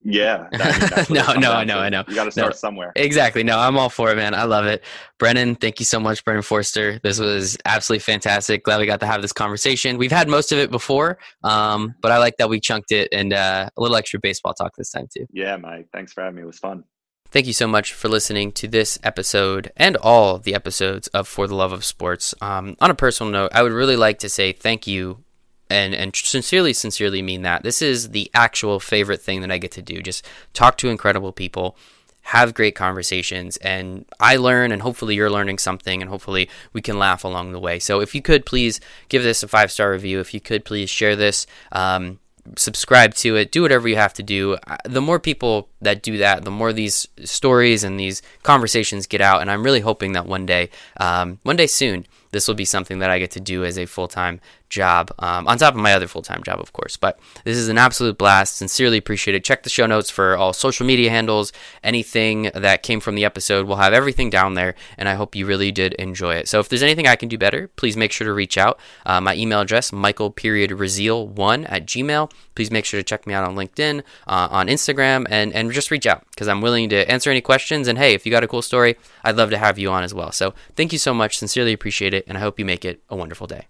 Yeah. That, [LAUGHS] no, no, I know, I know. You got to start no, somewhere. Exactly. No, I'm all for it, man. I love it. Brennen, thank you so much, Brennen Forster. This was absolutely fantastic. Glad we got to have this conversation. We've had most of it before, um, but I like that we chunked it and uh, a little extra baseball talk this time too. Yeah, Mike. Thanks for having me. It was fun. Thank you so much for listening to this episode and all the episodes of For the Love of Sports. Um, on a personal note, I would really like to say thank you and, and sincerely, sincerely mean that. This is the actual favorite thing that I get to do. Just talk to incredible people, have great conversations, and I learn, and hopefully you're learning something, and hopefully we can laugh along the way. So if you could please give this a five star review, if you could please share this. Um, subscribe to it, do whatever you have to do. The more people that do that, the more these stories and these conversations get out. And I'm really hoping that one day, um, one day soon, this will be something that I get to do as a full time job, um, on top of my other full time job, of course. But this is an absolute blast. Sincerely appreciate it. Check the show notes for all social media handles, anything that came from the episode. We'll have everything down there, and I hope you really did enjoy it. So if there's anything I can do better, please make sure to reach out. Uh, my email address, Michael period one at Gmail. Please make sure to check me out on LinkedIn, uh, on Instagram, and, and just reach out because I'm willing to answer any questions. And hey, if you got a cool story, I'd love to have you on as well. So thank you so much. Sincerely appreciate it, it, and I hope you make it a wonderful day.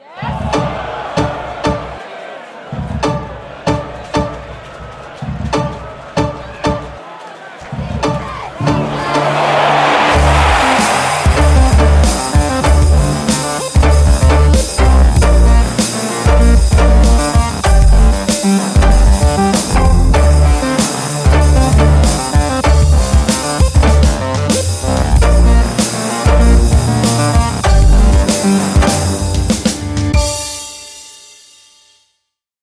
Yes.